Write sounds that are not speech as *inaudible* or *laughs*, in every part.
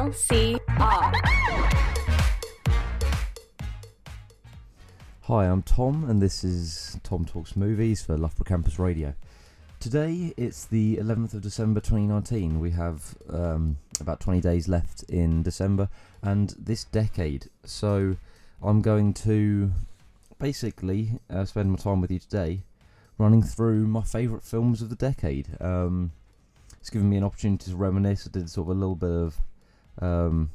LCR. Hi, I'm Tom, and this is Tom Talks Movies for Loughborough Campus Radio. Today it's the 11th of December 2019. We have um, about 20 days left in December and this decade. So I'm going to basically uh, spend my time with you today running through my favourite films of the decade. Um, it's given me an opportunity to reminisce. I did sort of a little bit of um,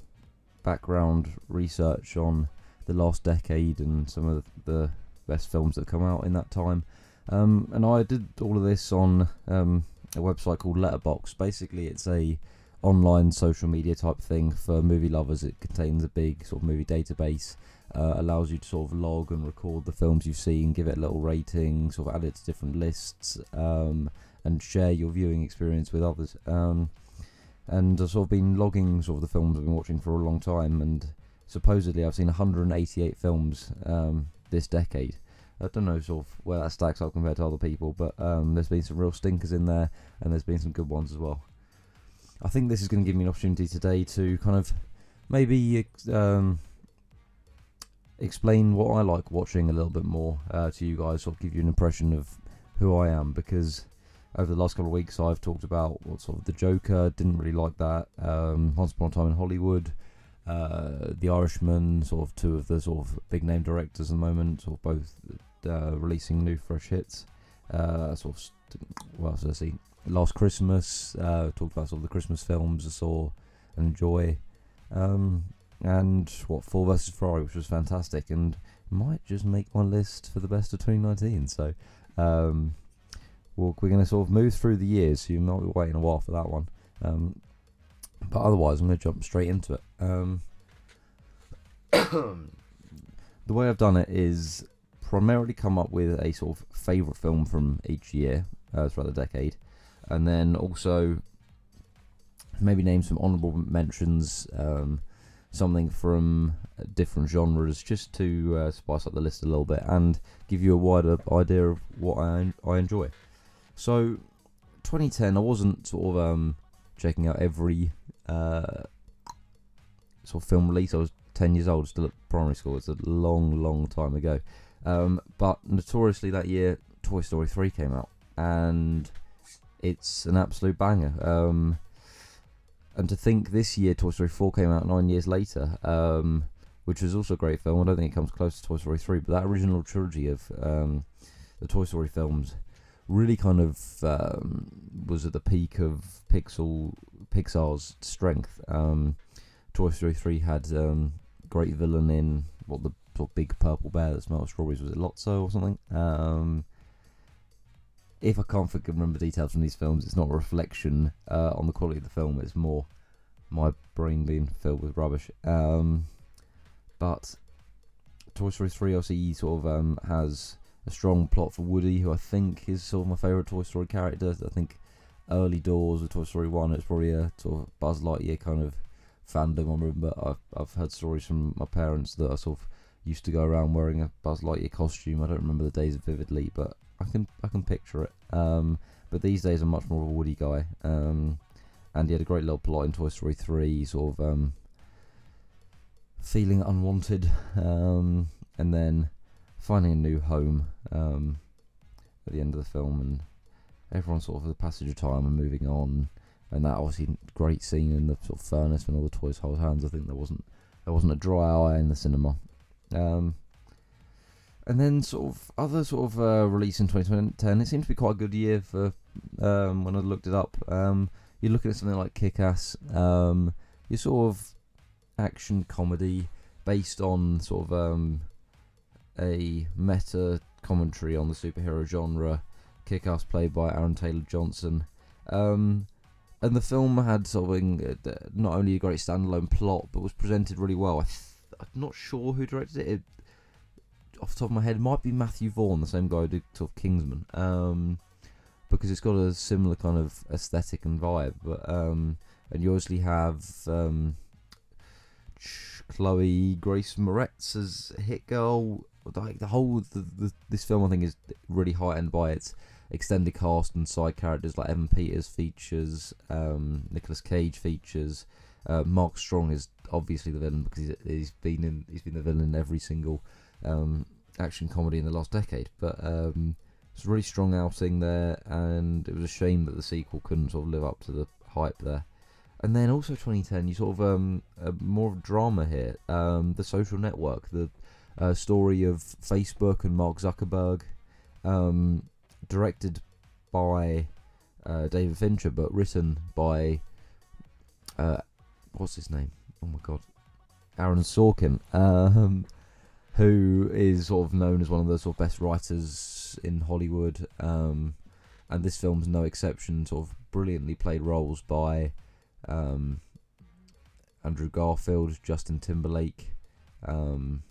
background research on the last decade and some of the best films that come out in that time. Um, and I did all of this on um, a website called Letterboxd. Basically, it's a online social media type thing for movie lovers. It contains a big sort of movie database. Uh, allows you to sort of log and record the films you've seen, give it a little rating, sort of add it to different lists, um, and share your viewing experience with others. Um, and I've sort of been logging sort of the films I've been watching for a long time, and supposedly I've seen 188 films um, this decade. I don't know sort of where that stacks up compared to other people, but um, there's been some real stinkers in there, and there's been some good ones as well. I think this is going to give me an opportunity today to kind of maybe um, explain what I like watching a little bit more uh, to you guys, sort of give you an impression of who I am, because over the last couple of weeks I've talked about what sort of the Joker, didn't really like that, um, Once Upon a Time in Hollywood, uh, The Irishman, sort of two of the sort of big name directors at the moment, sort of both uh, releasing new fresh hits. Uh, sort of, what else did I see? Last Christmas, uh, talked about sort of the Christmas films I saw and enjoy. Um, and what Ford versus Ferrari, which was fantastic, and might just make my list for the best of 2019. So, um, well, we're going to sort of move through the years, so you might be waiting a while for that one. Um, but otherwise, I'm going to jump straight into it. Um, *coughs* the way I've done it is primarily come up with a sort of favourite film from each year uh, throughout the decade, and then also maybe name some honourable mentions, um, something from different genres, just to uh, spice up the list a little bit and give you a wider idea of what I I enjoy. So, 2010, I wasn't sort of um, checking out every uh, sort of film release. I was 10 years old, still at primary school. It's a long, long time ago. Um, but notoriously that year, Toy Story 3 came out, and it's an absolute banger. Um, and to think this year, Toy Story 4 came out nine years later, um, which was also a great film. I don't think it comes close to Toy Story 3, but that original trilogy of um, the Toy Story films really kind of um, was at the peak of Pixel Pixar's strength. Um, Toy Story 3 had um, great villain in what the big purple bear that smelled strawberries was it Lotso or something. Um, if I can't remember details from these films, it's not a reflection uh, on the quality of the film. It's more my brain being filled with rubbish. Um, but Toy Story 3 obviously sort of um, has a strong plot for Woody, who I think is sort of my favourite Toy Story character. I think early doors of Toy Story 1, it's probably a sort of Buzz Lightyear kind of fandom. I remember I've, I've heard stories from my parents that I sort of used to go around wearing a Buzz Lightyear costume. I don't remember the days vividly, but I can I can picture it. Um, but these days I'm much more of a Woody guy. Um, and he had a great little plot in Toy Story 3, sort of um, feeling unwanted, *laughs* um, and then finding a new home um, at the end of the film, and everyone sort of the passage of time and moving on, and that obviously great scene in the sort of furnace when all the toys hold hands. I think there wasn't there wasn't a dry eye in the cinema. Um, and then sort of other sort of uh, release in 2010. It seemed to be quite a good year for um, when I looked it up. Um, you're looking at something like Kick-Ass. Um, your sort of action comedy based on sort of um, a meta commentary on the superhero genre. Kick-Ass played by Aaron Taylor Johnson. Um, and the film had sort of not only a great standalone plot, but was presented really well. I I'm not sure who directed it. it. Off the top of my head, might be Matthew Vaughn, the same guy who did sort of Kingsman, um, because it's got a similar kind of aesthetic and vibe. But um, and you obviously have um, Chloe Grace Moretz as Hit Girl. Like the whole the, the, this film, I think is really heightened by its extended cast and side characters like Evan Peters features, um, Nicolas Cage features, Uh, Mark Strong is obviously the villain because he's, he's been in he's been the villain in every single um, action comedy in the last decade. But um, it's a really strong outing there, and it was a shame that the sequel couldn't sort of live up to the hype there. And then also 2010, you sort of um, more of drama here. Um, the Social Network, the uh, story of Facebook and Mark Zuckerberg, um, directed by uh, David Fincher, but written by uh, what's his name? Oh my god, Aaron Sorkin, um, who is sort of known as one of the sort of best writers in Hollywood. Um, and this film's no exception. Sort of brilliantly played roles by um, Andrew Garfield, Justin Timberlake, um,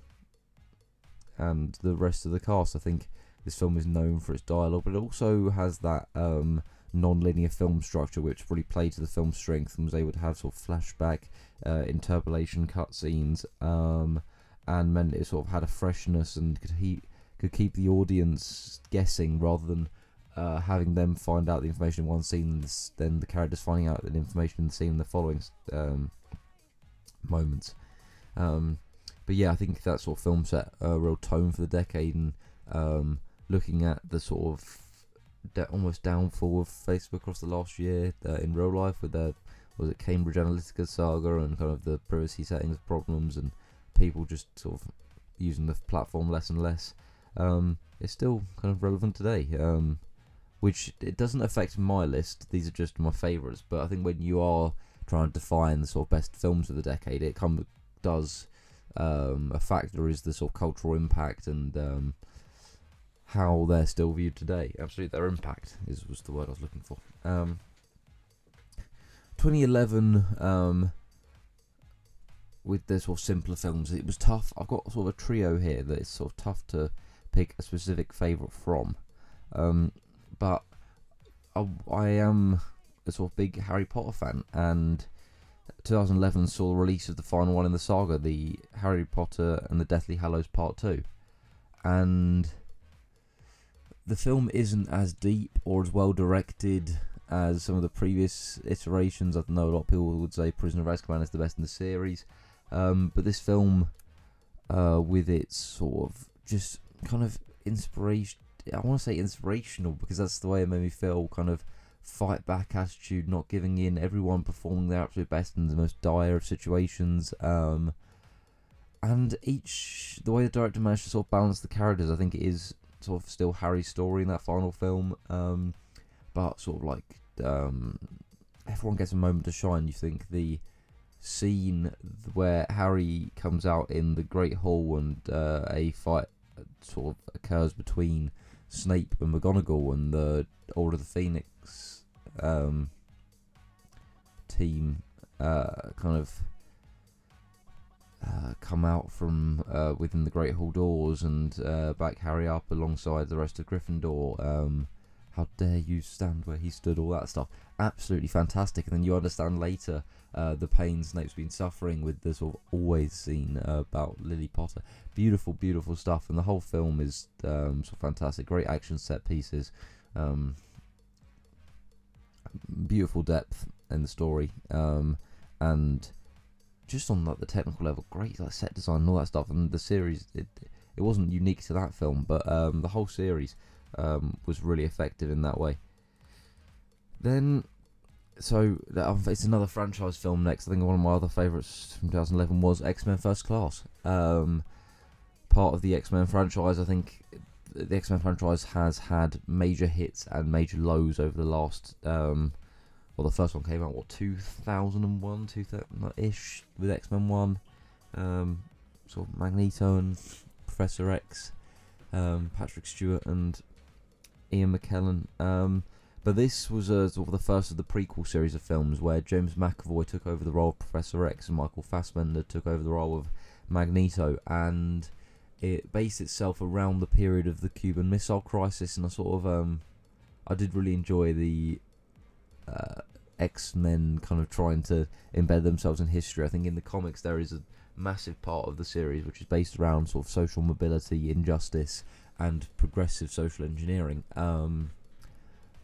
and the rest of the cast. I think this film is known for its dialogue, but it also has that um, non-linear film structure, which really played to the film's strength and was able to have sort of flashback, uh, interpolation cutscenes, um, and meant it sort of had a freshness and could could keep the audience guessing rather than uh, having them find out the information in one scene, and then the characters finding out the information in the scene in the following um, moments. Um, but yeah, I think that sort of film set a real tone for the decade, and um, looking at the sort of de- almost downfall of Facebook across the last year uh, in real life with the was it Cambridge Analytica saga and kind of the privacy settings problems and people just sort of using the platform less and less. Um, it's still kind of relevant today. Um, which it doesn't affect my list. These are just my favourites. But I think when you are trying to define the sort of best films of the decade, it come does um, a factor is the sort of cultural impact and um, how they're still viewed today. Absolutely, their impact is was the word I was looking for. Um, 2011, um, with the sort of simpler films, it was tough. I've got sort of a trio here that is sort of tough to pick a specific favourite from. Um, but I, I am a sort of big Harry Potter fan, and 2011 saw the release of the final one in the saga, the Harry Potter and the Deathly Hallows Part 2. And the film isn't as deep or as well directed as some of the previous iterations. I know a lot of people would say Prisoner of Azkaban is the best in the series, um, but this film, uh, with its sort of just kind of inspiration, I want to say inspirational because that's the way it made me feel. Kind of fight back attitude, not giving in, everyone performing their absolute best in the most dire of situations. Um, and each the way the director managed to sort of balance the characters, I think it is sort of still Harry's story in that final film, um, but sort of like um, everyone gets a moment to shine. You think the scene where Harry comes out in the Great Hall and uh, a fight sort of occurs between Snape and McGonagall and the Order of the Phoenix um, team uh, kind of uh, come out from uh, within the Great Hall doors and uh, back Harry up alongside the rest of Gryffindor. Um, how dare you stand where he stood? All that stuff, absolutely fantastic. And then you understand later uh, the pain Snape's been suffering with the sort of always scene uh, about Lily Potter. Beautiful, beautiful stuff, and the whole film is um, fantastic. Great action set pieces, um, beautiful depth in the story, um, and just on like the technical level, great like set design and all that stuff. And the series, it it wasn't unique to that film, but um, the whole series um, was really effective in that way. Then, so it's another franchise film next. I think one of my other favourites from 2011 was X Men First Class. Um, part of the X Men franchise, I think the X Men franchise has had major hits and major lows over the last. Um, well, the first one came out what 2001, 2000 ish with X Men One, um, sort of Magneto and Professor X, um, Patrick Stewart and Ian McKellen. Um, but this was uh, sort of the first of the prequel series of films where James McAvoy took over the role of Professor X and Michael Fassbender took over the role of Magneto, and it based itself around the period of the Cuban Missile Crisis, and I sort of um, I did really enjoy the uh, X Men kind of trying to embed themselves in history. I think in the comics there is a massive part of the series which is based around sort of social mobility, injustice, and progressive social engineering. Um,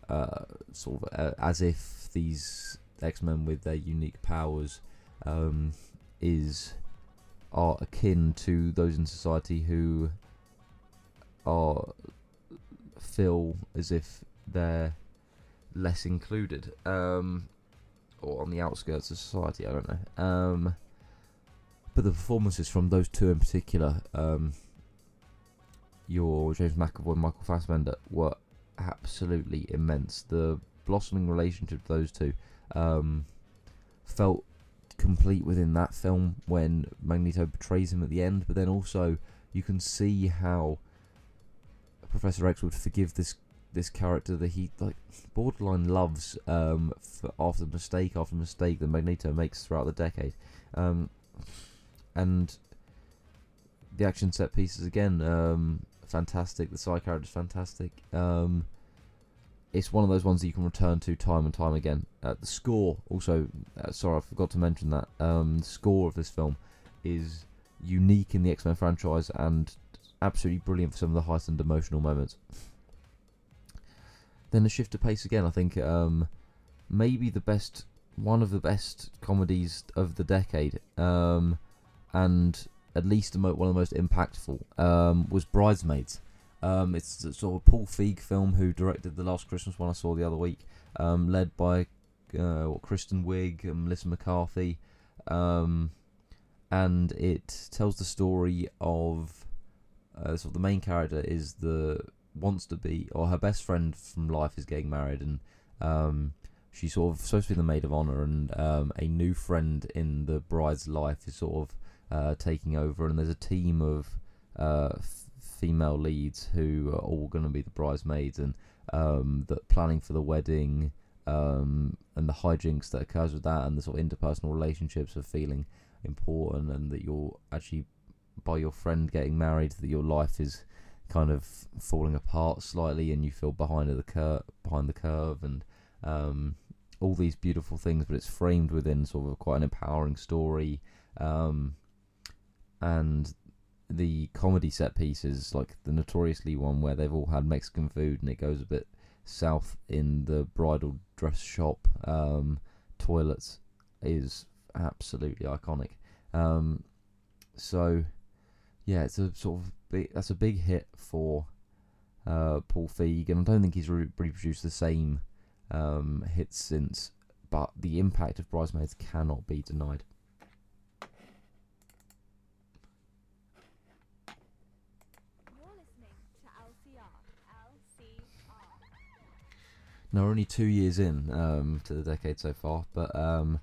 uh, sort of uh, as if these X Men with their unique powers um, is are akin to those in society who are feel as if they're less included um, or on the outskirts of society. I don't know. Um, but the performances from those two in particular, um, your James McAvoy and Michael Fassbender, were absolutely immense. The blossoming relationship of those two um, felt complete within that film when Magneto betrays him at the end, but then also you can see how Professor X would forgive this this character that he like borderline loves um, after mistake after mistake that Magneto makes throughout the decade, um, and the action set pieces again um, fantastic. The side characters fantastic. Um, it's one of those ones that you can return to time and time again. Uh, the score also, uh, sorry, I forgot to mention that. Um, the score of this film is unique in the X Men franchise and absolutely brilliant for some of the heightened emotional moments. Then the shift of pace again. I think um, maybe the best, one of the best comedies of the decade, um, and at least one of the most impactful um, was Bridesmaids. Um, it's sort of Paul Feig film who directed the Last Christmas one I saw the other week, um, led by uh, what, Kristen Wiig and Melissa McCarthy, um, and it tells the story of uh, sort of the main character is the wants to be, or her best friend from life is getting married, and um, she's sort of supposed to be the maid of honor, and um, a new friend in the bride's life is sort of uh, taking over, and there's a team of uh, female leads who are all going to be the bridesmaids, and um, that planning for the wedding, um, and the hijinks that occurs with that, and the sort of interpersonal relationships of feeling important, and that you're actually by your friend getting married that your life is kind of falling apart slightly and you feel behind the curve behind the curve and um, all these beautiful things but it's framed within sort of quite an empowering story. Um, and the comedy set pieces like the notoriously one where they've all had Mexican food and it goes a bit south in the bridal dress shop um, toilets is absolutely iconic um, so yeah, it's a sort of big, that's a big hit for uh, Paul Feig, and I don't think he's re- reproduced the same um, hits since. But the impact of Bridesmaids cannot be denied. Now, we're only two years in um, to the decade so far, but um,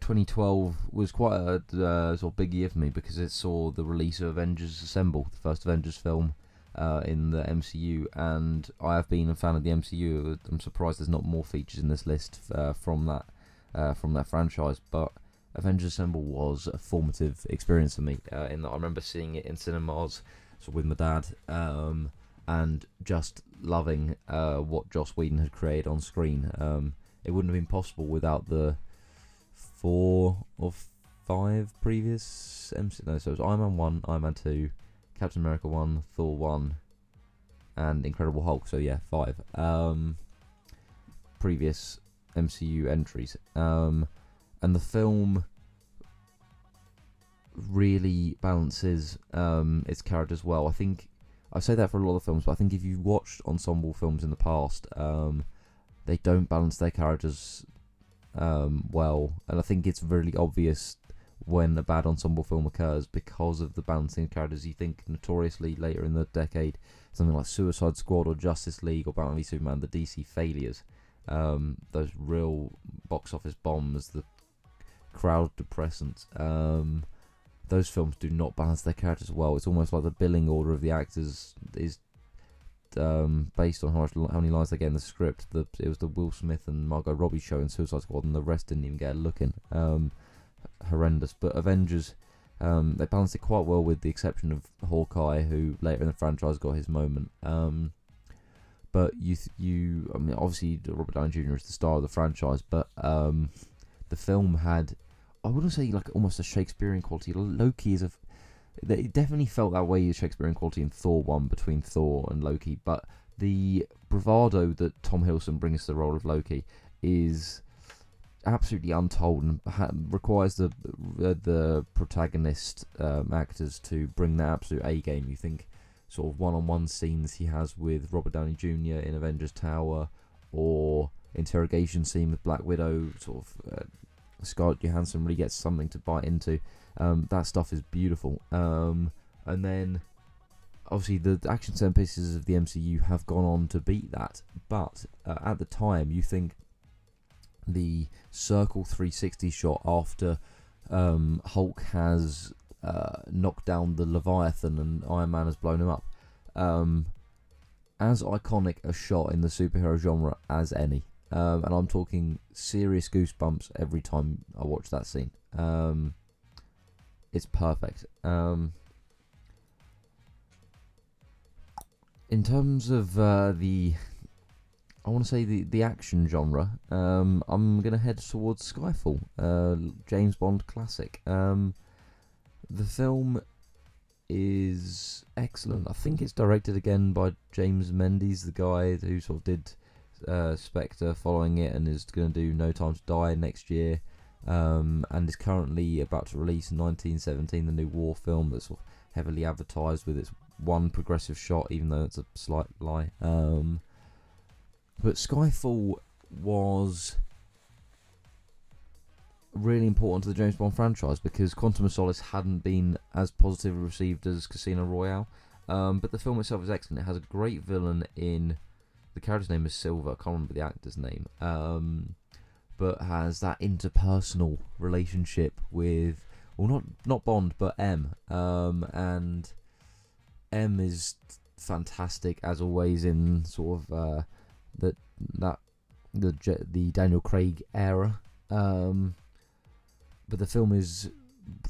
2012 was quite a uh, sort of big year for me because it saw the release of Avengers Assemble, the first Avengers film uh, in the MCU, and I have been a fan of the MCU. I'm surprised there's not more features in this list uh, from that uh, from that franchise, but Avengers Assemble was a formative experience for me. Uh, in that I remember seeing it in cinemas so with my dad, um, and just loving uh, what Joss Whedon had created on screen. Um, it wouldn't have been possible without the four or five previous MC. No, so it was Iron Man one, Iron Man two, Captain America one, Thor one, and Incredible Hulk. So yeah, five. Um, previous MCU entries. Um, and the film really balances um, its characters well. I think I say that for a lot of films, but I think if you've watched ensemble films in the past, um, they don't balance their characters um, well, and I think it's really obvious when a bad ensemble film occurs because of the balancing of characters. You think notoriously later in the decade, something like Suicide Squad or Justice League or Batman v Superman, the DC failures, um, those real box office bombs, the crowd depressants. Um, those films do not balance their characters well. It's almost like the billing order of the actors is um, based on how, much, how many lines they get in the script. The, it was the Will Smith and Margot Robbie show in Suicide Squad, and the rest didn't even get a look in. Um, horrendous. But Avengers, um, they balanced it quite well, with the exception of Hawkeye, who later in the franchise got his moment. Um, but you, th- you, I mean, obviously Robert Downey Jr. is the star of the franchise, but um, the film had, I wouldn't say like almost a Shakespearean quality. Loki is a it definitely felt that way the Shakespearean quality in Thor one between Thor and Loki, but the bravado that Tom Hiddleston brings to the role of Loki is absolutely untold and ha- requires the the, the protagonist um, actors to bring that absolute A game. You think sort of one-on-one scenes he has with Robert Downey Jr. in Avengers Tower, or interrogation scene with Black Widow. Sort of uh, Scarlett Johansson really gets something to bite into. Um, that stuff is beautiful. Um, and then obviously the action set pieces of the MCU have gone on to beat that, but uh, at the time you think the circle 360 shot after um, Hulk has uh, knocked down the Leviathan and Iron Man has blown him up. Um, as iconic a shot in the superhero genre as any. Um, and I'm talking serious goosebumps every time I watch that scene. Um, it's perfect. Um, in terms of uh, the I want to say the, the action genre. Um, I'm gonna head towards Skyfall, uh, James Bond classic. Um, the film is excellent. I think it's directed again by James Mendes, the guy who sort of did uh, Spectre, following it, and is going to do No Time to Die next year, um, and is currently about to release 1917, the new war film that's heavily advertised with its one progressive shot, even though it's a slight lie. Um, but Skyfall was really important to the James Bond franchise because Quantum of Solace hadn't been as positively received as Casino Royale. Um, but the film itself is excellent. It has a great villain in the character's name is Silva. I can't remember the actor's name. Um, but has that interpersonal relationship with well, not not Bond, but M. Um, and M is fantastic as always in sort of uh, that that the the Daniel Craig era. Um, but the film is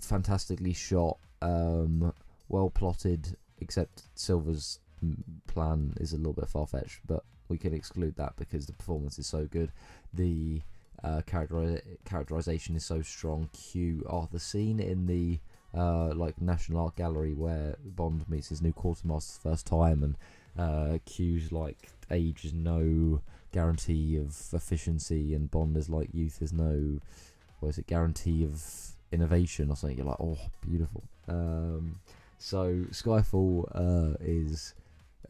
fantastically shot, um, well plotted. Except Silva's plan is a little bit far fetched, but we can exclude that because the performance is so good. The uh, character characterization is so strong. Q, oh, the scene in the uh, like National Art Gallery where Bond meets his new quartermaster first time, and uh, Q's like age is no guarantee of efficiency, and Bond is like youth is no, what is it, guarantee of innovation or something. You're like, oh, beautiful. Um, so Skyfall uh, is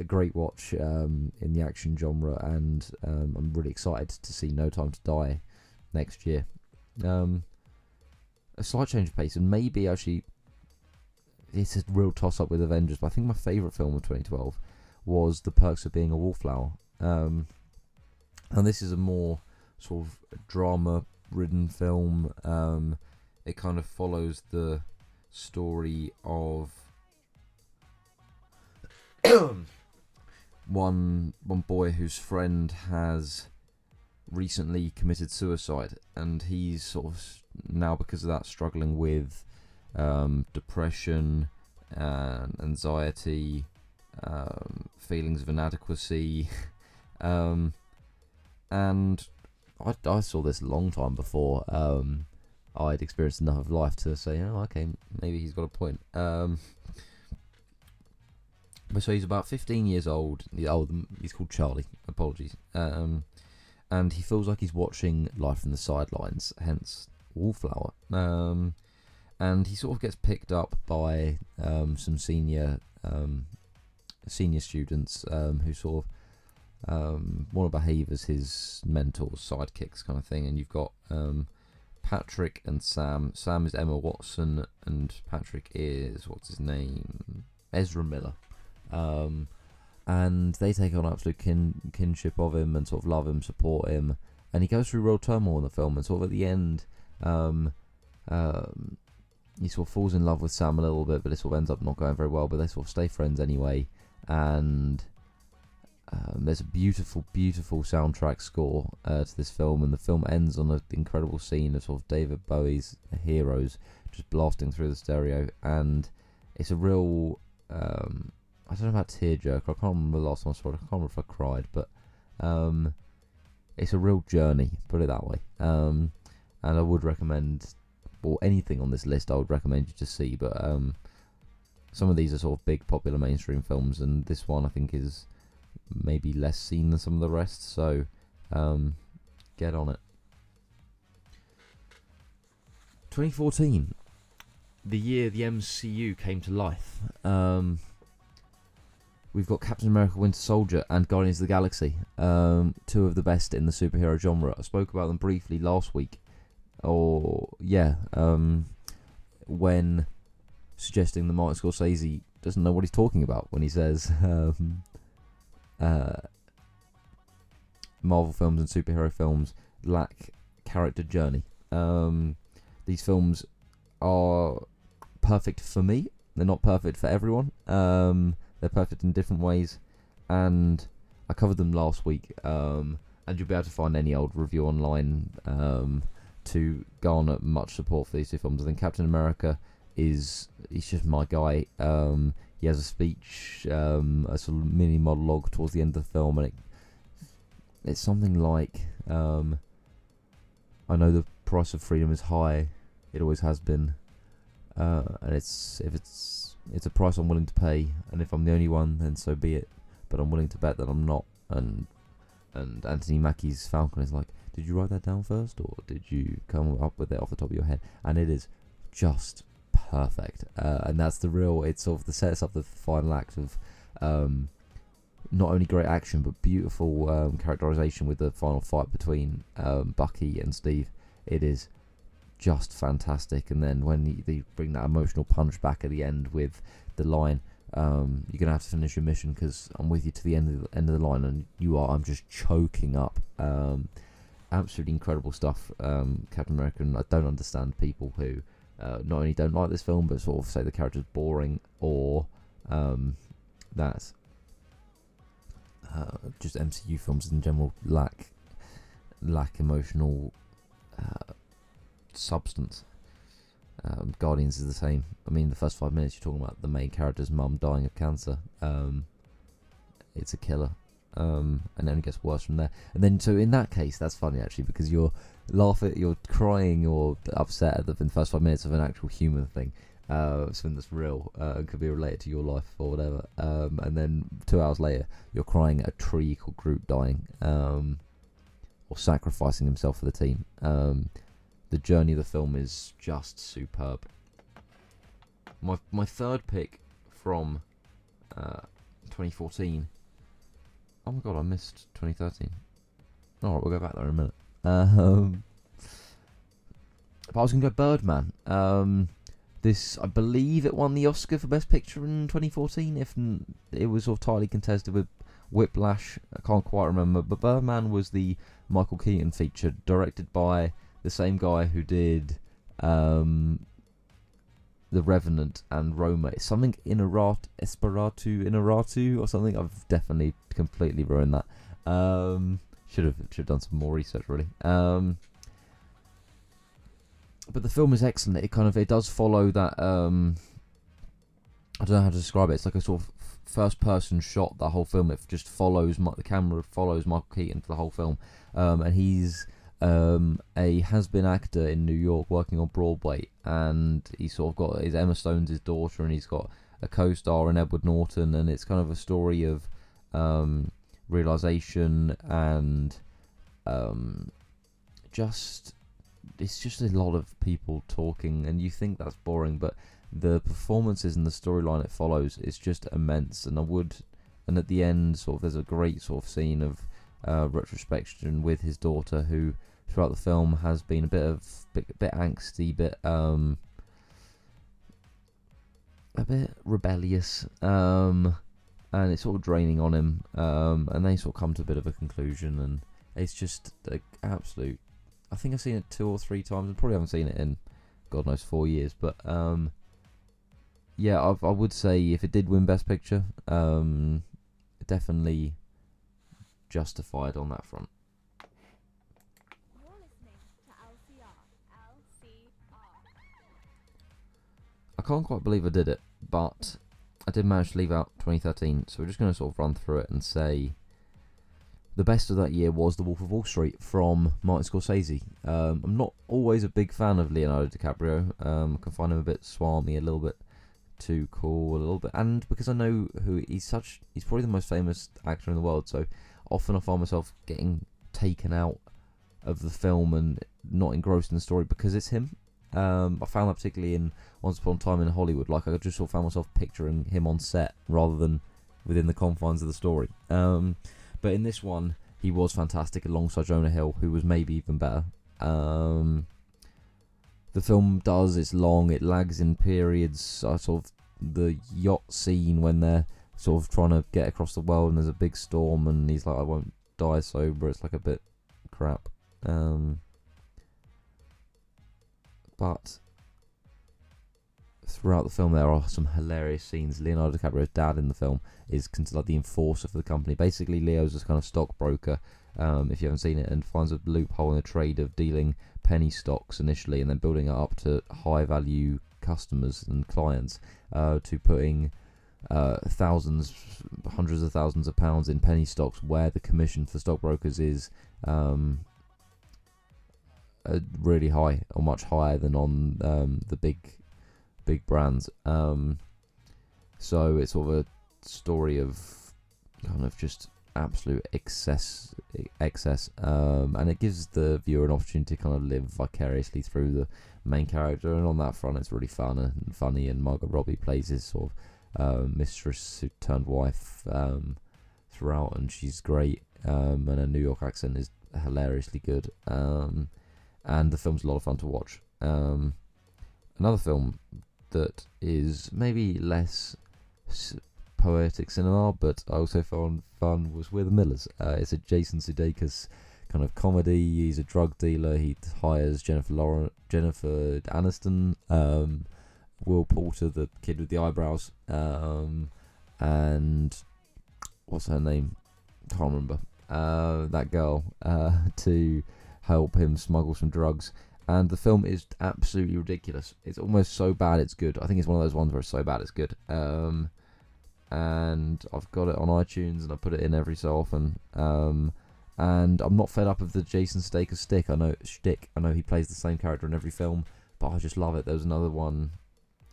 a great watch um, in the action genre, and um, I'm really excited to see No Time to Die next year. Um, a slight change of pace, and maybe actually it's a real toss up with Avengers, but I think my favourite film of 2012 was The Perks of Being a Wallflower. Um, and this is a more sort of drama ridden film. Um, it kind of follows the story of *coughs* *coughs* one one boy whose friend has recently committed suicide, and he's sort of now because of that struggling with um, depression and anxiety, um, feelings of inadequacy, *laughs* um, and I, I saw this a long time before um, I'd experienced enough of life to say, oh, okay, maybe he's got a point. So he's about 15 years old. Oh, he's called Charlie. Apologies. Um, and he feels like he's watching life from the sidelines, hence Wallflower. Um, and he sort of gets picked up by um, some senior um, senior students um, who sort of um, want to behave as his mentors, sidekicks, kind of thing. And you've got Patrick and Sam. Sam is Emma Watson, and Patrick is what's his name? Ezra Miller. Um, and they take on absolute kin- kinship of him and sort of love him, support him. And he goes through real turmoil in the film, and sort of at the end, um, um, he sort of falls in love with Sam a little bit, but it sort of ends up not going very well. But they sort of stay friends anyway, and um, there's a beautiful, beautiful soundtrack score uh, to this film, and the film ends on an incredible scene of sort of David Bowie's "Heroes" just blasting through the stereo, and it's a real. Um, I don't know about tearjerker. I can't remember the last time I saw it. I can't remember if I cried, but um, it's a real journey. Put it that way. Um, and I would recommend, or anything on this list, I would recommend you to see. But um, some of these are sort of big, popular mainstream films, and this one I think is maybe less seen than some of the rest. So um, get on it. 2014, the year the MCU came to life. Um, we've got Captain America: Winter Soldier and Guardians of the Galaxy, um, two of the best in the superhero genre. I spoke about them briefly last week, or yeah, um, when suggesting that Martin Scorsese doesn't know what he's talking about when he says um, uh, Marvel films and superhero films lack character journey. Um, these films are perfect for me. They're not perfect for everyone. They're perfect in different ways, and I covered them last week. Um, and you'll be able to find any old review online um, to garner much support for these two films. I think Captain America is he's just my guy. Um, he has a speech, um, a sort of mini monologue towards the end of the film, and it it's something like um, I know the price of freedom is high. It always has been, uh, and it's if it's it's a price I'm willing to pay, and if I'm the only one, then so be it. But I'm willing to bet that I'm not. And and Anthony Mackie's Falcon is like, did you write that down first, or did you come up with it off the top of your head? And it is just perfect, uh, and that's the real. It's sort of the sets up the final act of. Um, not only great action but beautiful um, characterization with the final fight between um, Bucky and Steve. It is just fantastic. And then when they bring that emotional punch back at the end with the line, um, "You're gonna have to finish your mission because I'm with you to the end of the end of the line," and you are. I'm just choking up. Um, absolutely incredible stuff, um, Captain America. And I don't understand people who uh, not only don't like this film but sort of say the character's boring or um, that uh, just MCU films in general lack lack emotional uh, substance. Um, Guardians is the same. I mean, the first five minutes you're talking about the main character's mum dying of cancer. Um, it's a killer, um, and then it gets worse from there. And then, so in that case, that's funny actually because you're laughing, you're crying, or upset at the, the first five minutes of an actual human thing uh, something that's real uh, and could be related to your life or whatever. Um, and then two hours later, you're crying at a tree called Groot dying um, or sacrificing himself for the team. The journey of the film is just superb. My my third pick from uh, 2014. Oh my god, I missed 2013. All right, we'll go back there in a minute. Um, but I was gonna go Birdman. Um, this, I believe, it won the Oscar for Best Picture in 2014. If it was sort of tightly contested with Whiplash, I can't quite remember. But Birdman was the Michael Keaton feature, directed by the same guy who did um, The Revenant and Roma. It's something Inarat, Esperatu, Inaratu, or something. I've definitely completely ruined that. Um, should have should have done some more research really. Um, but the film is excellent. It kind of it does follow that. Um, I don't know how to describe it. It's like a sort of first person shot. The whole film it just follows the camera follows Michael Keaton for the whole film, um, and he's um, a has been actor in New York working on Broadway, and he's sort of got his Emma Stone's his daughter, and he's got a co-star in Edward Norton, and it's kind of a story of um, realization and um, just it's just a lot of people talking, and you think that's boring, but the performances and the storyline it follows is just immense. And I would, and at the end, sort of, there's a great sort of scene of uh, retrospection with his daughter, who throughout the film has been a bit of bit, bit angsty, bit um, a bit rebellious, um, and it's sort of draining on him. Um, and they sort of come to a bit of a conclusion, and it's just an absolute I think I've seen it two or three times. and probably haven't seen it in God knows four years, but um, yeah, I, I would say if it did win Best Picture, um, definitely justified on that front. Can't quite believe I did it, but I did manage to leave out 2013, so we're just going to sort of run through it and say the best of that year was The Wolf of Wall Street from Martin Scorsese. Um, I'm not always a big fan of Leonardo DiCaprio. Um, I can find him a bit swarmy, a little bit too cool, a little bit, and because I know who he's such, he's probably the most famous actor in the world. So often I find myself getting taken out of the film and not engrossed in the story because it's him. Um, I found that particularly in Once Upon a Time in Hollywood. Like I just sort of found myself picturing him on set rather than within the confines of the story. Um, but in this one, he was fantastic alongside Jonah Hill, who was maybe even better. Um, the film does it's long, it lags in periods. I sort of the yacht scene when they're sort of trying to get across the world and there's a big storm and he's like, I won't die sober. It's like a bit crap. Um, but throughout the film, there are some hilarious scenes. Leonardo DiCaprio's dad in the film is considered like the enforcer for the company. Basically, Leo's a kind of stockbroker, um, if you haven't seen it, and finds a loophole in the trade of dealing penny stocks initially and then building it up to high value customers and clients uh, to putting uh, thousands, hundreds of thousands of pounds in penny stocks where the commission for stockbrokers is um, uh, really high or much higher than on um, the big big brands. Um, so it's sort of a story of kind of just absolute excess excess um, and it gives the viewer an opportunity to kind of live vicariously through the main character. And on that front it's really fun and funny. And Margot Robbie plays his sort of uh, mistress who turned wife um, throughout. And she's great um, and her New York accent is hilariously good. Um, and the film's a lot of fun to watch um, another film that is maybe less poetic cinema, but I also found fun was We're the Millers. Uh, it's a Jason Sudeikis kind of comedy. He's a drug dealer. He hires Jennifer Lauren, Jennifer Aniston, um, Will Poulter, the kid with the eyebrows, um, and what's her name? I can't remember. Uh, that girl uh, *laughs* to help him smuggle some drugs. And the film is absolutely ridiculous. It's almost so bad it's good. I think it's one of those ones where it's so bad it's good. Um, and I've got it on iTunes and I put it in every so often. Um, and I'm not fed up of the Jason Staker stick. I know shtick. I know he plays the same character in every film, but I just love it. There was another one.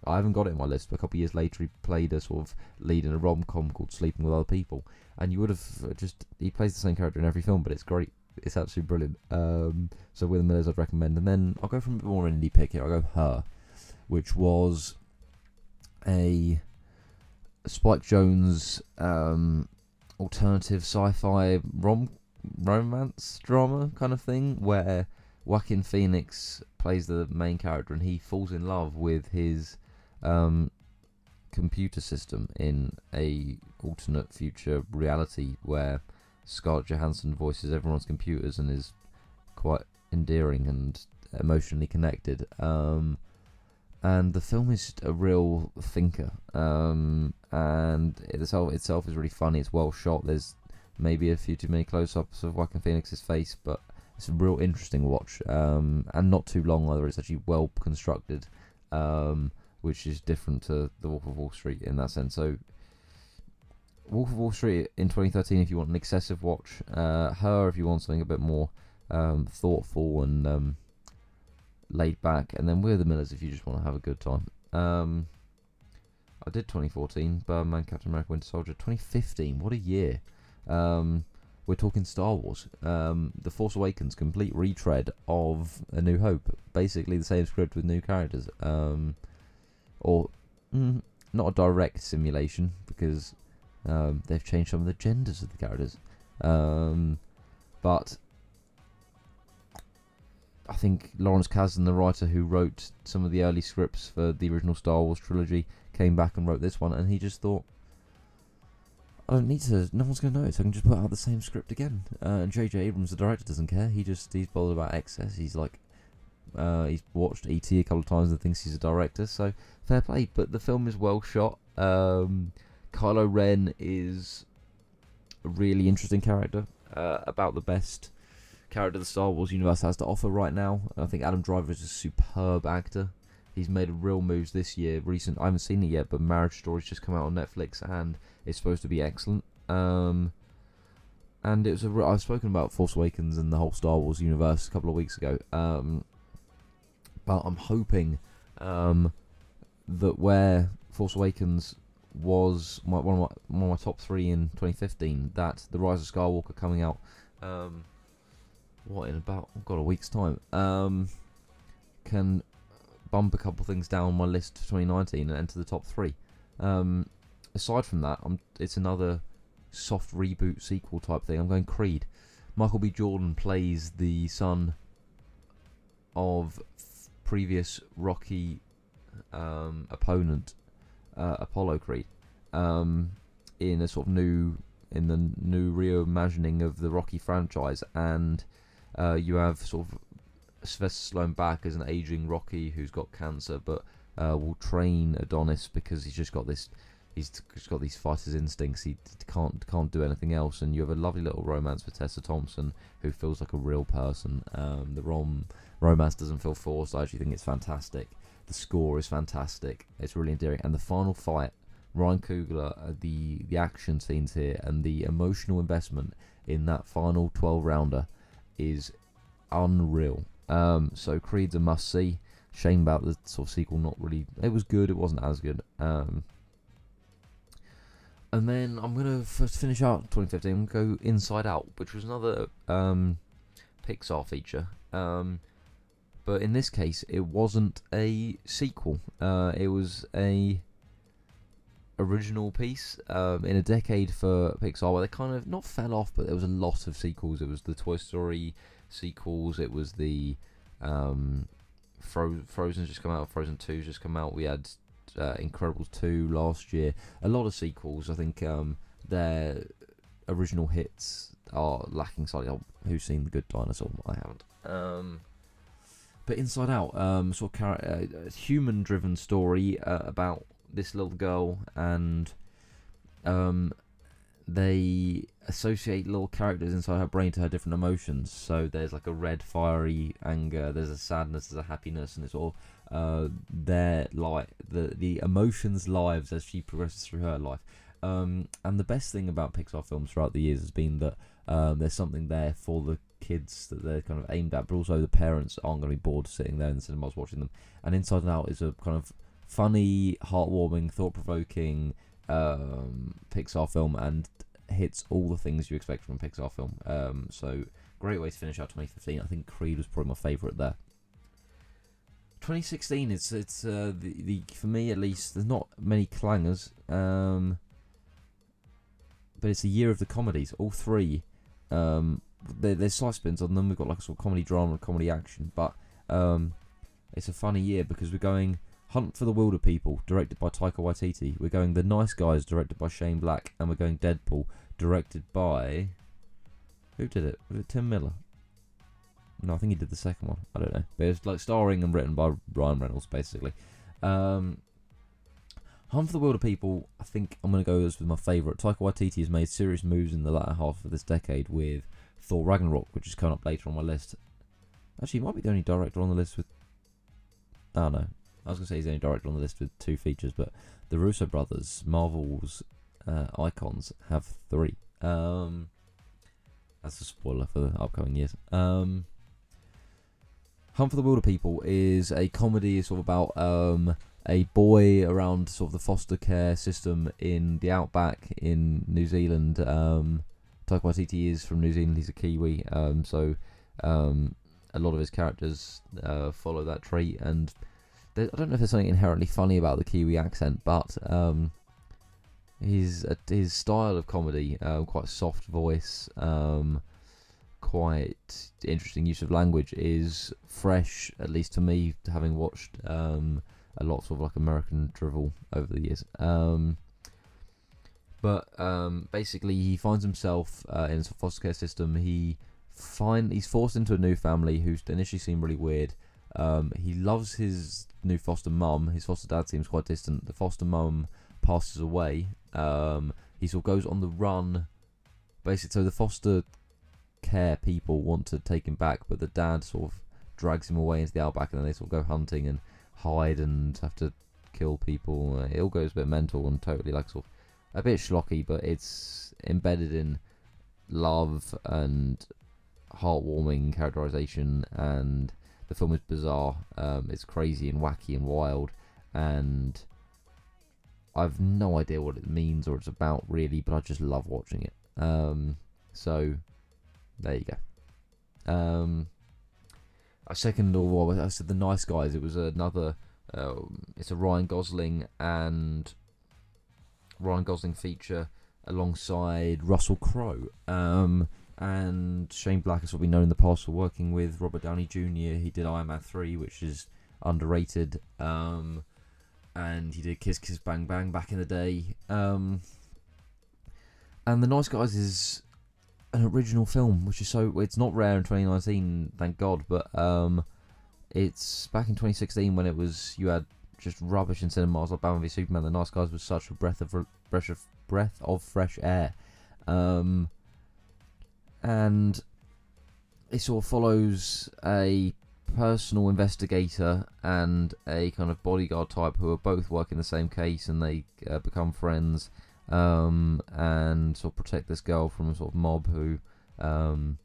I haven't got it in my list, but a couple of years later, he played a sort of lead in a rom com called Sleeping with Other People, and you would have just he plays the same character in every film, but it's great. It's absolutely brilliant. Um, so with the Millers, I'd recommend, and then I'll go from a more indie pick here. I'll go Her, which was a Spike Jonze um, alternative sci-fi rom romance drama kind of thing where Joaquin Phoenix plays the main character and he falls in love with his um, computer system in a alternate future reality where Scarlett Johansson voices everyone's computers and is quite endearing and emotionally connected. Um, and the film is a real thinker. Um, and itself itself is really funny. It's well shot. There's maybe a few too many close-ups of Joaquin Phoenix's face, but it's a real interesting watch. Um, and not too long either. It's actually well constructed, um, which is different to The Wolf of Wall Street in that sense. So. Wolf of Wall Street in 2013, if you want an excessive watch, uh, her if you want something a bit more um, thoughtful and um, laid back, and then We're the Millers if you just want to have a good time. Um, I did 2014, Birdman, Captain America, Winter Soldier. 2015, what a year! Um, we're talking Star Wars. Um, the Force Awakens, complete retread of A New Hope. Basically the same script with new characters. Um, or mm, not a direct simulation because um, they've changed some of the genders of the characters. Um, but I think Lawrence Kasdan, the writer who wrote some of the early scripts for the original Star Wars trilogy, came back and wrote this one, and he just thought, I don't need to. No one's going to notice. I can just put out the same script again. Uh, and J.J. Abrams, the director, doesn't care. He just he's bothered about excess. He's like, uh, he's watched E.T. a couple of times and thinks he's a director. So fair play. But the film is well shot. Um, Kylo Ren is a really interesting character. Uh, about the best character the Star Wars universe has to offer right now. I think Adam Driver is a superb actor. He's made real moves this year. Recent, I haven't seen it yet, but Marriage Story's just come out on Netflix and it's supposed to be excellent. Um, and it was. I've spoken about Force Awakens and the whole Star Wars universe a couple of weeks ago. Um, but I'm hoping um, that where Force Awakens was my, one, of my, one of my top three in 2015, that The Rise of Skywalker coming out um, what in about I've got a week's time um, can bump a couple things down my list for 2019 and enter the top three. Um, aside from that, I'm, it's another soft reboot sequel type thing. I'm going Creed. Michael B. Jordan plays the son of previous Rocky um, opponent, uh, Apollo Creed, um, in a sort of new in the new reimagining of the Rocky franchise, and uh, you have sort of Sylvester Stallone back as an aging Rocky who's got cancer, but uh, will train Adonis because he's just got this. He's just got these fighters' instincts. He can't can't do anything else, and you have a lovely little romance with Tessa Thompson, who feels like a real person. Um, the rom romance doesn't feel forced. I actually think it's fantastic. The score is fantastic. It's really endearing, and the final fight Ryan Coogler, uh, the the action scenes here, and the emotional investment in that final 12 rounder is unreal. Um, so Creed's a must see. Shame about the sort of sequel, not really. It was good, it wasn't as good. Um, and then I'm gonna finish out 2015 and go Inside Out, which was another um, Pixar feature. Um, but in this case, it wasn't a sequel. Uh, it was a original piece um, in a decade for Pixar where they kind of not fell off, but there was a lot of sequels. It was the Toy Story sequels. It was the um, Fro- just come out. Frozen Two's just come out. We had uh, Incredibles two last year. A lot of sequels. I think um, their original hits are lacking slightly. Oh, who's seen The Good Dinosaur? I haven't. Um, but Inside Out, um, sort of uh, human-driven story uh, about this little girl and um, they associate little characters inside her brain to her different emotions. So there's like a red, fiery anger. There's a sadness. There's a happiness, and it's all uh, their like the the emotions lives as she progresses through her life. Um, and the best thing about Pixar films throughout the years has been that um, there's something there for the kids that they're kind of aimed at, but also the parents aren't going to be bored sitting there in the cinemas watching them. And Inside Out is a kind of funny, heartwarming, thought provoking um, Pixar film and hits all the things you expect from a Pixar film. Um, so, great way to finish out 2015. I think Creed was probably my favourite there. 2016 it's it's uh, the, the for me at least there's not many clangers um, but it's a year of the comedies all three um, there, there's slight spins on them we've got like a sort of comedy drama and comedy action but um, it's a funny year because we're going Hunt for the Wilderpeople, directed by Taika Waititi. We're going The Nice Guys, directed by Shane Black, and we're going Deadpool, directed by who did it? Was it Tim Miller? No, I think he did the second one. I don't know, but it's like starring and written by Ryan Reynolds, basically. Um, Hunt for the Wilderpeople, I think I'm going to go as with my favourite. Taika Waititi has made serious moves in the latter half of this decade with Thor Ragnarok, which is coming up later on my list. Actually, he might be the only director on the list with. Oh no, I was gonna say he's the only director on the list with two features, but the Russo brothers, Marvel's uh, icons, have three. Um, that's a spoiler for the upcoming years. Um, Hunt for the Wilderpeople is a comedy sort of about um, a boy around sort of the foster care system in the outback in New Zealand. Um, Taika Waititi is from New Zealand. He's a Kiwi, um, so um, a lot of his characters uh, follow that trait and I don't know if there's something inherently funny about the Kiwi accent, but um, his uh, his style of comedy, uh, quite soft voice, um, quite interesting use of language, is fresh, at least to me, having watched um, a lot of like American drivel over the years. But um, basically, he finds himself uh, in a foster care system. He find he's forced into a new family who initially seem really weird. Um, he loves his new foster mum. His foster dad seems quite distant. The foster mum passes away. Um, he sort of goes on the run. Basically, so the foster care people want to take him back, but the dad sort of drags him away into the outback, and then they sort of go hunting and hide and have to kill people. Uh, it all goes a bit mental and totally like sort of a bit schlocky, but it's embedded in love and heartwarming characterization and the film is bizarre. Um, it's crazy and wacky and wild, and I've no idea what it means or it's about really, but I just love watching it. Um, so there you go. Um, a second or what I said, the nice guys. It was another um, it's a Ryan Gosling and Ryan Gosling feature alongside Russell Crowe. Um, and Shane Black is what we know in the past for working with Robert Downey Jr. He did Iron Man 3, which is underrated. Um, and he did Kiss Kiss Bang Bang back in the day. Um, and The Nice Guys is an original film, which is so it's not rare in 2019, thank God. But um, it's back in 2016 when it was you had just rubbish in cinemas like Batman v Superman. The Nice Guys was such a breath of breath of breath of fresh air, um, and it sort of follows a personal investigator and a kind of bodyguard type who are both working the same case and they uh, become friends um, and sort of protect this girl from a sort of mob who um,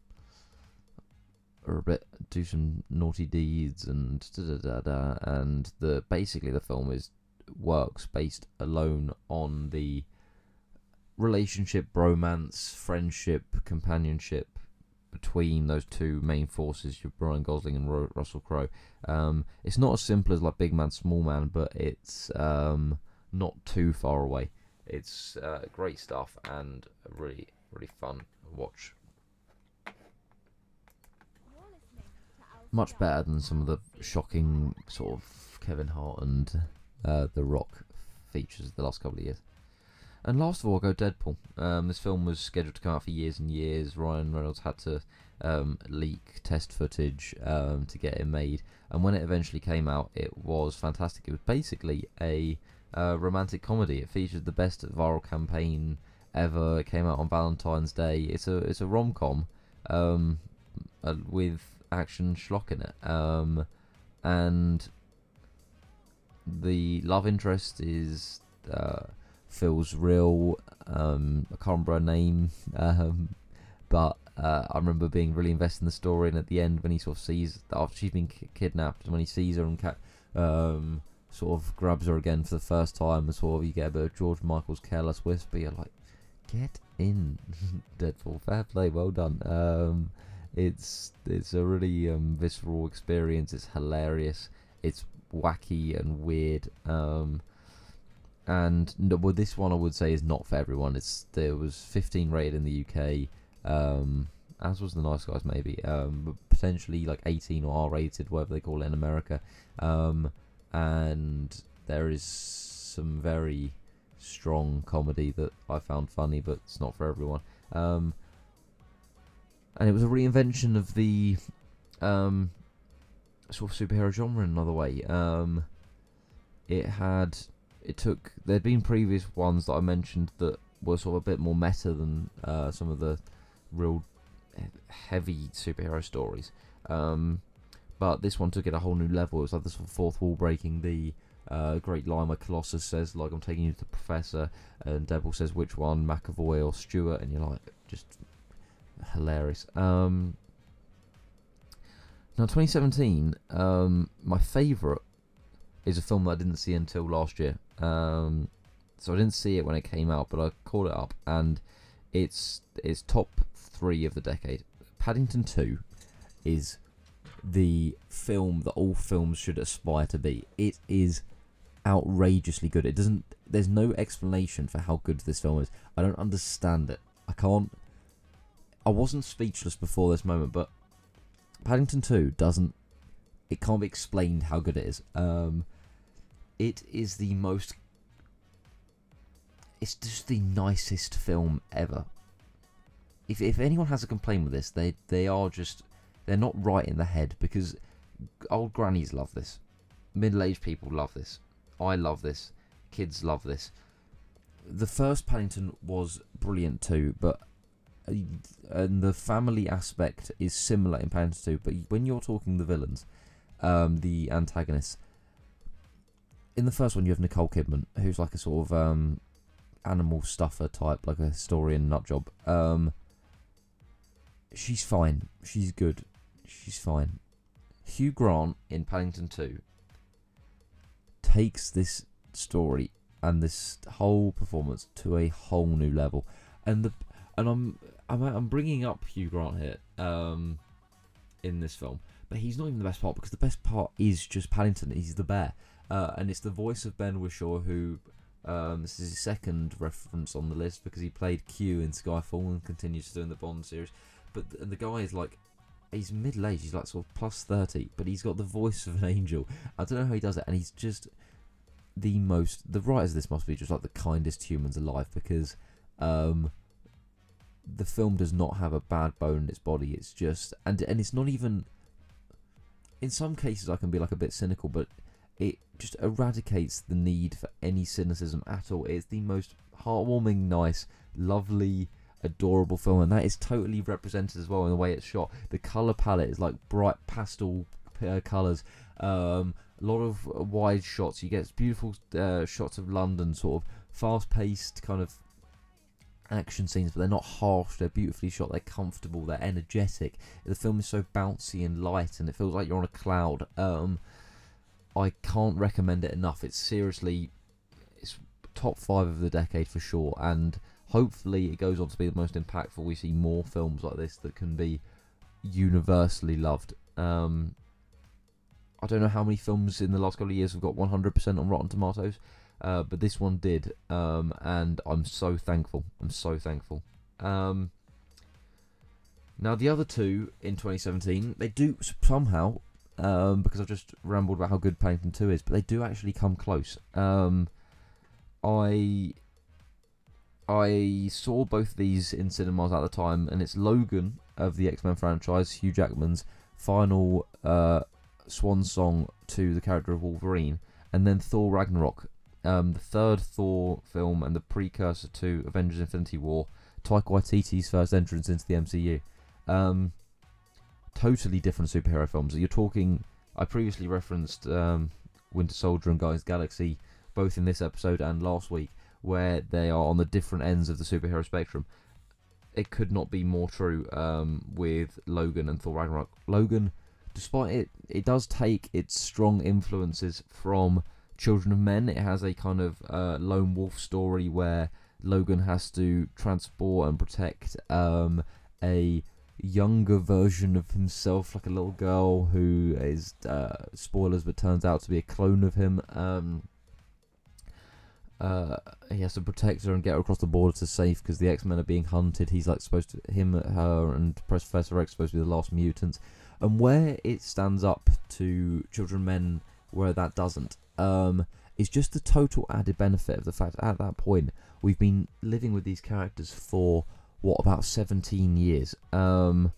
are a bit do some naughty deeds and da da da da. And the basically the film is works based alone on the relationship, romance, friendship, companionship between those two main forces, Ryan Gosling and Ro- Russell Crowe. Um, it's not as simple as like Big Man, Small Man, but it's um, not too far away. It's uh, great stuff and really, really fun watch. Much better than some of the shocking sort of Kevin Hart and uh, The Rock features the last couple of years. And last of all, I'll go Deadpool. Um, this film was scheduled to come out for years and years. Ryan Reynolds had to um, leak test footage um, to get it made, and when it eventually came out, it was fantastic. It was basically a uh, romantic comedy. It featured the best viral campaign ever. It came out on Valentine's Day. It's a it's a rom com um, uh, with action schlock in it, um, and the love interest is. Uh, feels real. Um, I can't remember her name, *laughs* um, but uh, I remember being really invested in the story. And at the end, when he sort of sees after she's been kidnapped, and when he sees her and ca- um, sort of grabs her again for the first time, and sort of you get a bit of George Michael's careless whisper. You're like, get in, *laughs* Deadpool. Fair play, well done. Um, it's it's a really um, visceral experience. It's hilarious. It's wacky and weird. Um, and no, well, this one I would say is not for everyone. It's there was 15 rated in the UK, um, as was the Nice Guys maybe, um, potentially like 18 or R rated, whatever they call it in America, um, and there is some very strong comedy that I found funny, but it's not for everyone. Um, and it was a reinvention of the um, sort of superhero genre in another way. Um, it had it took there'd been previous ones that I mentioned that were sort of a bit more meta than uh, some of the real heavy superhero stories. Um, but this one took it a whole new level. It was like the sort of fourth wall breaking. The uh, great Lima Colossus says, "Like I'm taking you to the Professor," and Deadpool says, "Which one, McAvoy or Stewart?" And you're like, just hilarious. Um, now, 2017, um, my favourite is a film that I didn't see until last year. Um, so I didn't see it when it came out, but I called it up, and it's it's top three of the decade. Paddington Two is the film that all films should aspire to be. It is outrageously good. It doesn't. There's no explanation for how good this film is. I don't understand it. I can't. I wasn't speechless before this moment, but Paddington Two doesn't. It can't be explained how good it is. Um, it is the most it's just the nicest film ever if if anyone has a complaint with this they they are just they're not right in the head because old grannies love this middle-aged people love this i love this kids love this the first paddington was brilliant too but and the family aspect is similar in paddington 2 but when you're talking the villains um, the antagonists in the first one, you have Nicole Kidman, who's like a sort of um, animal stuffer type, like a historian nut job. Um, she's fine. She's good. She's fine. Hugh Grant in Paddington 2 takes this story and this whole performance to a whole new level. And the and I'm I'm I'm bringing up Hugh Grant here um, in this film, but he's not even the best part because the best part is just Paddington. He's the bear uh, and it's the voice of Ben Whishaw who. Um, this is his second reference on the list because he played Q in Skyfall and continues to do in the Bond series. But and the guy is like he's middle aged. He's like sort of plus thirty, but he's got the voice of an angel. I don't know how he does it, and he's just the most. The writers of this must be just like the kindest humans alive because um, the film does not have a bad bone in its body. It's just and and it's not even. In some cases, I can be like a bit cynical, but it just eradicates the need for any cynicism at all. It's the most heartwarming, nice, lovely adorable film, and that is totally represented as well in the way it's shot. The color palette is like bright pastel uh, colors. Um, a lot of wide shots. You get beautiful uh, shots of London, sort of fast-paced kind of action scenes, but they're not harsh. They're beautifully shot. They're comfortable. They're energetic. The film is so bouncy and light, and it feels like you're on a cloud. Um, I can't recommend it enough. It's seriously, it's top five of the decade for sure, and hopefully it goes on to be the most impactful. We see more films like this that can be universally loved. Um, I don't know how many films in the last couple of years have got 100% on Rotten Tomatoes, uh, but this one did, um, and I'm so thankful. I'm so thankful. Um, now the other two in 2017, they do somehow, um, because I've just rambled about how good Paddington 2 is, but they do actually come close. Um, I I saw both these in cinemas at the time, and it's Logan of the X Men franchise, Hugh Jackman's final uh, swan song to the character of Wolverine, and then Thor Ragnarok, um, the third Thor film and the precursor to Avengers: Infinity War, Taika Waititi's first entrance into the MCU. Um, totally different superhero films. You're talking. I previously referenced um, Winter Soldier and Guardians Galaxy, both in this episode and last week where they are on the different ends of the superhero spectrum. It could not be more true um, with Logan and Thor Ragnarok. Logan, despite it, it does take its strong influences from Children of Men. It has a kind of uh, lone wolf story where Logan has to transport and protect um, a younger version of himself, like a little girl who is uh, spoilers, but turns out to be a clone of him. Um, uh, he has to protect her and get her across the border to safe because the X Men are being hunted. He's like supposed to him, her, and Professor X supposed to be the last mutants. And where it stands up to Children of Men, where that doesn't, um, is just the total added benefit of the fact at that point we've been living with these characters for what about seventeen years. Um,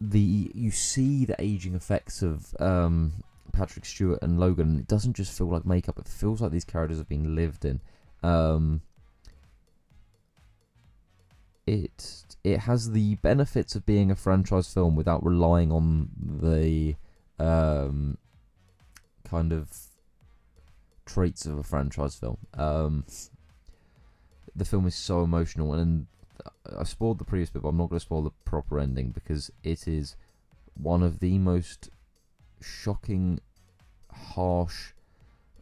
the you see the aging effects of um, Patrick Stewart and Logan, it doesn't just feel like makeup. It feels like these characters have been lived in. Um, it it has the benefits of being a franchise film without relying on the um, kind of traits of a franchise film. Um, the film is so emotional, and I spoiled the previous bit, but I'm not going to spoil the proper ending because it is one of the most shocking, harsh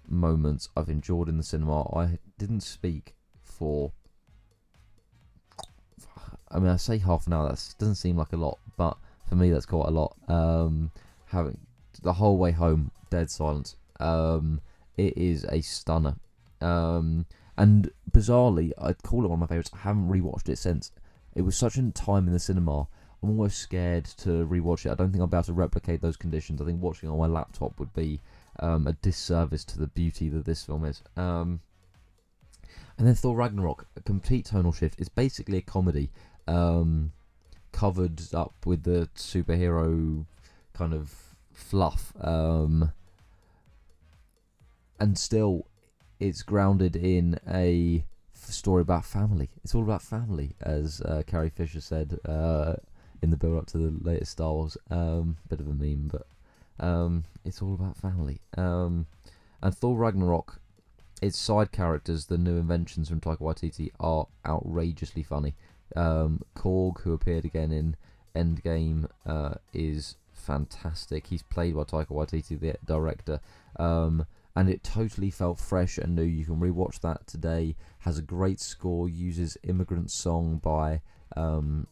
moments I've enjoyed in the cinema. I didn't speak for. I mean, I say half an hour. That doesn't seem like a lot, but for me, that's quite a lot. Um, having the whole way home, dead silence. Um, it is a stunner. Um, and bizarrely, I'd call it one of my favourites. I haven't rewatched it since. It was such a time in the cinema I'm almost scared to rewatch it. I don't think I'll be able to replicate those conditions. I think watching on my laptop would be um, a disservice to the beauty that this film is. Um, and then Thor Ragnarok, a complete tonal shift. It's basically a comedy um, covered up with the superhero kind of fluff. Um, and still, it's grounded in a story about family. It's all about family, as uh, Carrie Fisher said uh, in the build up to the latest Star Wars. Um, bit of a meme, but um, it's all about family. Um, and Thor Ragnarok, its side characters, the new inventions from Taika Waititi, are outrageously funny. Um, Korg, who appeared again in Endgame, uh, is fantastic. He's played by Taika Waititi, the director. And it totally felt fresh and new. You can rewatch that today. Has a great score. Uses "Immigrant Song" by um,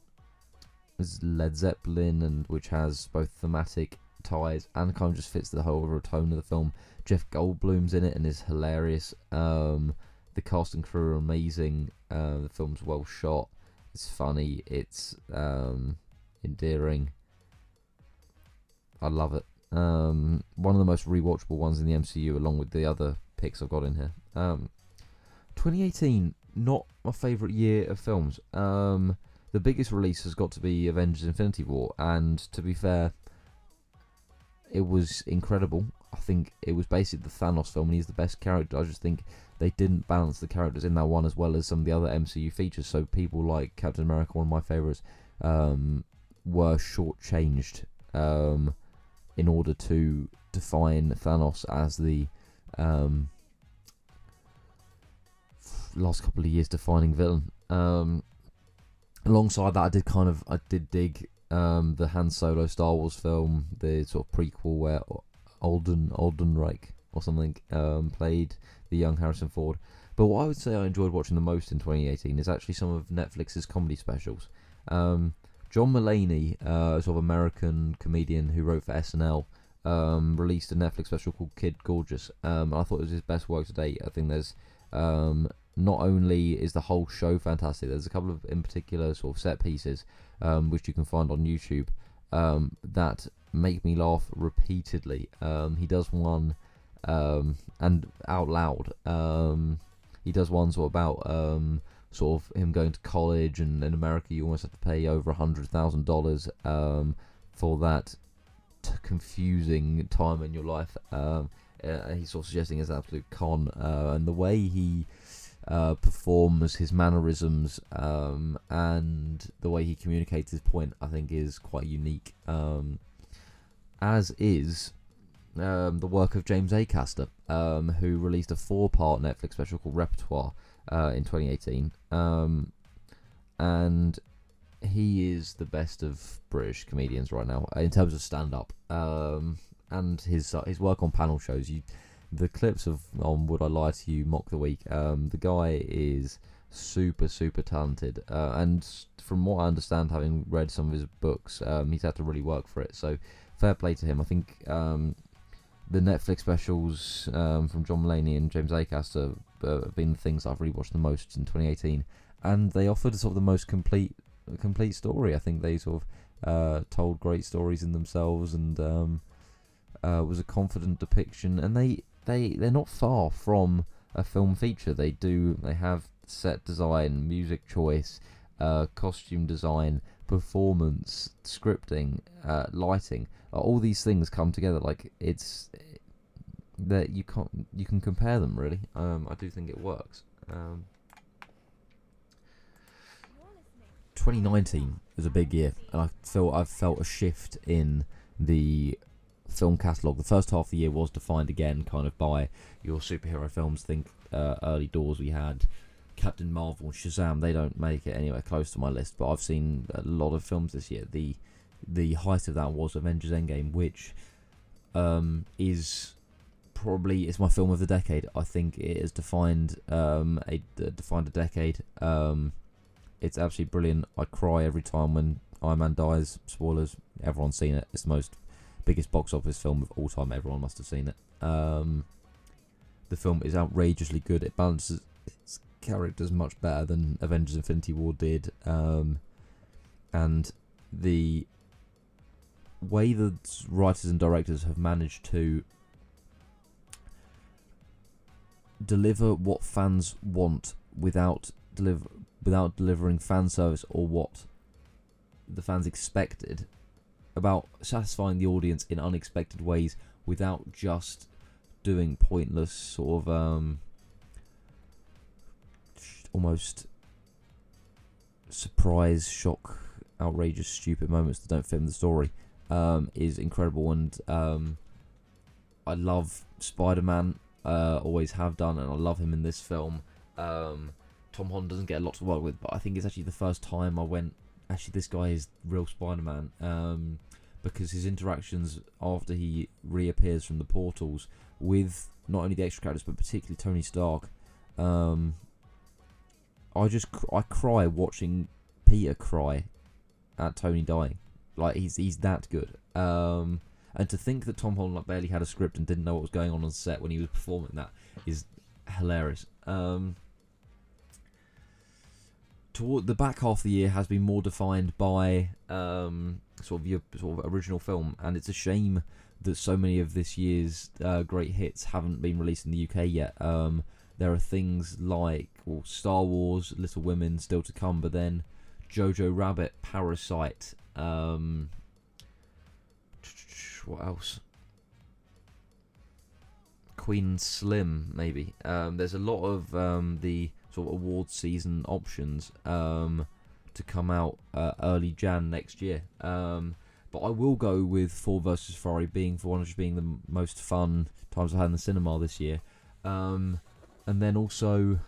Led Zeppelin, and which has both thematic ties and kind of just fits the whole overall tone of the film. Jeff Goldblum's in it and is hilarious. Um, the cast and crew are amazing. Uh, the film's well shot. It's funny. It's um, endearing. I love it. Um, one of the most rewatchable ones in the MCU, along with the other picks I've got in here. Um, 2018, not my favourite year of films. Um, the biggest release has got to be Avengers: Infinity War, and to be fair, it was incredible. I think it was basically the Thanos film, and he's the best character. I just think they didn't balance the characters in that one as well as some of the other MCU features. So people like Captain America, one of my favorites, um, were shortchanged um, in order to define Thanos as the um, last couple of years defining villain. Um, alongside that, I did kind of I did dig um, the Han Solo Star Wars film, the sort of prequel where Alden Aldenreich or something um, played the young Harrison Ford. But what I would say I enjoyed watching the most in 2018 is actually some of Netflix's comedy specials. Um, John Mulaney, uh, sort of American comedian who wrote for SNL, um, released a Netflix special called Kid Gorgeous. Um, I thought it was his best work to date. I think there's um, not only is the whole show fantastic, there's a couple of in particular sort of set pieces um, which you can find on YouTube um, that make me laugh repeatedly. Um, he does one and out loud. He does one sort of about sort of him going to college, and in America you almost have to pay over a hundred thousand dollars for that t- confusing time in your life. Uh, he's sort of suggesting it's an absolute con, uh, and the way he uh, performs, his mannerisms, um, and the way he communicates his point, I think, is quite unique. Um, as is um, the work of James Acaster, um, who released a four-part Netflix special called Repertoire uh, in 2018, um, and he is the best of British comedians right now in terms of stand-up. Um, and his uh, his work on panel shows you the clips of on Would I Lie to You mock the week. Um, the guy is super super talented, uh, and from what I understand, having read some of his books, um, he's had to really work for it. So fair play to him. I think um, the Netflix specials um, from John Mulaney and James Acaster uh, have been the things I've really watched the most in 2018, and they offered sort of the most complete complete story. I think they sort of uh, told great stories in themselves and um, uh, was a confident depiction, and they they they're not far from a film feature. They do they have set design, music choice, uh, costume design, performance, scripting, uh, lighting. all these things come together. Like it's that you can't you can compare them really. Um, I do think it works. Um, 2019 was a big year, and I feel I've felt a shift in the film catalogue. The first half of the year was defined again, kind of by your superhero films. Think uh, early doors we had Captain Marvel Shazam. They don't make it anywhere close to my list, but I've seen a lot of films this year. The the height of that was Avengers Endgame, which um, is probably it's my film of the decade. I think it has defined um, a defined a decade. Um, it's absolutely brilliant. I cry every time when Iron Man dies. Spoilers. Everyone's seen it. It's the most biggest box office film of all time. Everyone must have seen it. Um, the film is outrageously good. It balances its characters much better than Avengers: Infinity War did, um, and the way the writers and directors have managed to deliver what fans want without deliver without delivering fan service or what the fans expected about satisfying the audience in unexpected ways without just doing pointless sort of um, almost surprise, shock, outrageous, stupid moments that don't fit in the story um, is incredible. And um, I love Spider Man, uh, always have done, and I love him in this film. Um, Tom Holland doesn't get a lot to work with, but I think it's actually the first time I went actually this guy is real Spider-Man um, because his interactions after he reappears from the portals with not only the extra characters but particularly Tony Stark. I just I cry watching Peter cry at Tony dying. Like he's he's that good. Um, And to think that Tom Holland like, barely had a script and didn't know what was going on on set when he was performing that is hilarious. Um, toward the back half of the year has been more defined by um, sort of your sort of original film, and it's a shame that so many of this year's uh, great hits haven't been released in the UK yet. Um, there are things like well, Star Wars, Little Women still to come, but then Jojo Rabbit, Parasite. Um, what else? Queen Slim, maybe. Um, there's a lot of um, the sort of award season options um, to come out uh, early Jan next year. Um, but I will go with Ford versus Ferrari being for one of being the most fun times I had in the cinema this year. Um, and then also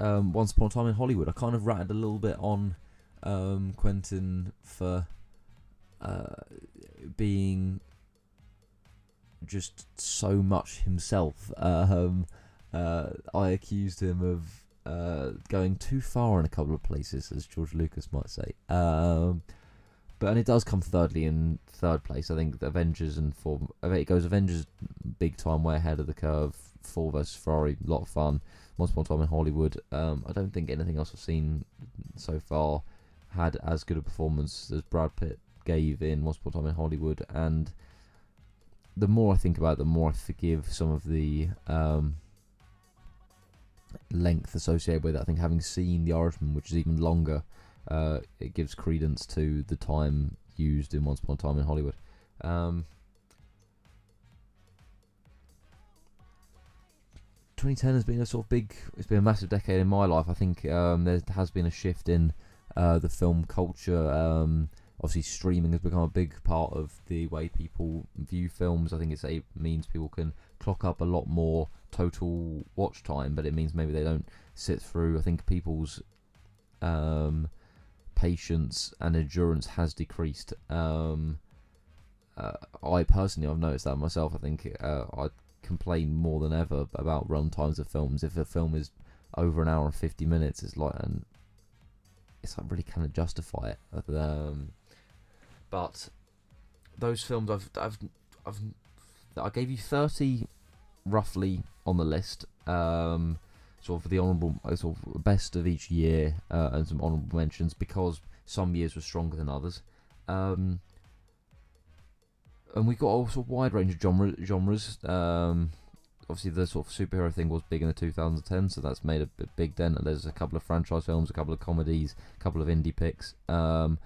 um, Once Upon a Time in Hollywood. I kind of ratted a little bit on um, Quentin for uh, being just so much himself. Um, uh, I accused him of uh, going too far in a couple of places, as George Lucas might say. Um, but and it does come thirdly in third place. I think Avengers and four. It goes Avengers big time, way ahead of the curve. Ford versus Ferrari, lot of fun. Once upon a time in Hollywood. Um, I don't think anything else I've seen so far had as good a performance as Brad Pitt gave in Once Upon a Time in Hollywood. And the more I think about it, the more I forgive some of the um, length associated with it. I think having seen The Irishman, which is even longer, uh, it gives credence to the time used in Once Upon a Time in Hollywood. Um, 2010 has been a sort of big, it's been a massive decade in my life. I think um, there has been a shift in uh, the film culture. Um, obviously, streaming has become a big part of the way people view films. I think it's, it means people can clock up a lot more total watch time, but it means maybe they don't sit through. I think people's um, patience and endurance has decreased. Um, uh, I personally, I've noticed that myself. I think uh, I complain more than ever about run times of films. If a film is over an hour and fifty minutes, it's like, and it's like really kind of justify it. Um, but those films, I've, I've, I've, I gave you thirty roughly on the list. Um, sort of the honourable, uh, sort of best of each year, uh, and some honourable mentions because some years were stronger than others. Um, and we got a sort of wide range of genre, genres. Um, obviously, the sort of superhero thing was big in the 2010, so that's made a big dent. And There's a couple of franchise films, a couple of comedies, a couple of indie picks. Um,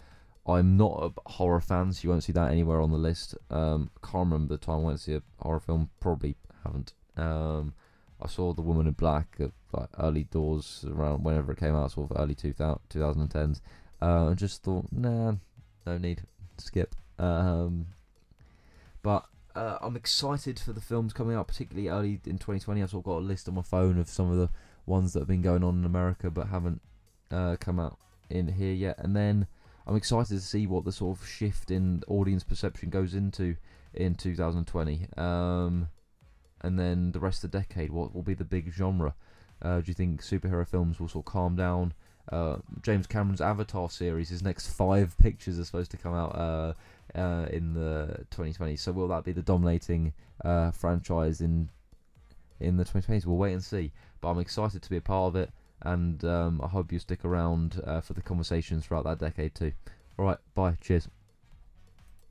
I'm not a horror fan, so you won't see that anywhere on the list. Um, can't remember the time I went to see a horror film. Probably haven't. Um, I saw The Woman in Black at like early doors around whenever it came out, sort of early 2000, 2010s. Uh, and just thought, nah, no need, skip. Um, but uh, I'm excited for the films coming out, particularly early in 2020. I've sort of got a list on my phone of some of the ones that have been going on in America but haven't uh, come out in here yet. And then I'm excited to see what the sort of shift in audience perception goes into in 2020. Um, and then the rest of the decade, what will be the big genre? Uh, do you think superhero films will sort of calm down? Uh, James Cameron's Avatar series, his next five pictures are supposed to come out uh, uh, in the 2020s. So will that be the dominating uh, franchise in in the 2020s? We'll wait and see. But I'm excited to be a part of it, and um, I hope you stick around uh, for the conversations throughout that decade too. All right, bye. Cheers.